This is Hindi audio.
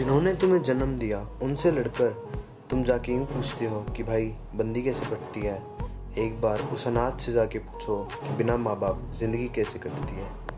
जिन्होंने तुम्हें जन्म दिया, उनसे लड़कर तुम जाके यूँ पूछते हो कि भाई, बंदी कैसे कटती है? एक बार उस अनाथ से जाके पूछो कि बिना माँ बाप, ज़िंदगी कैसे कटती है?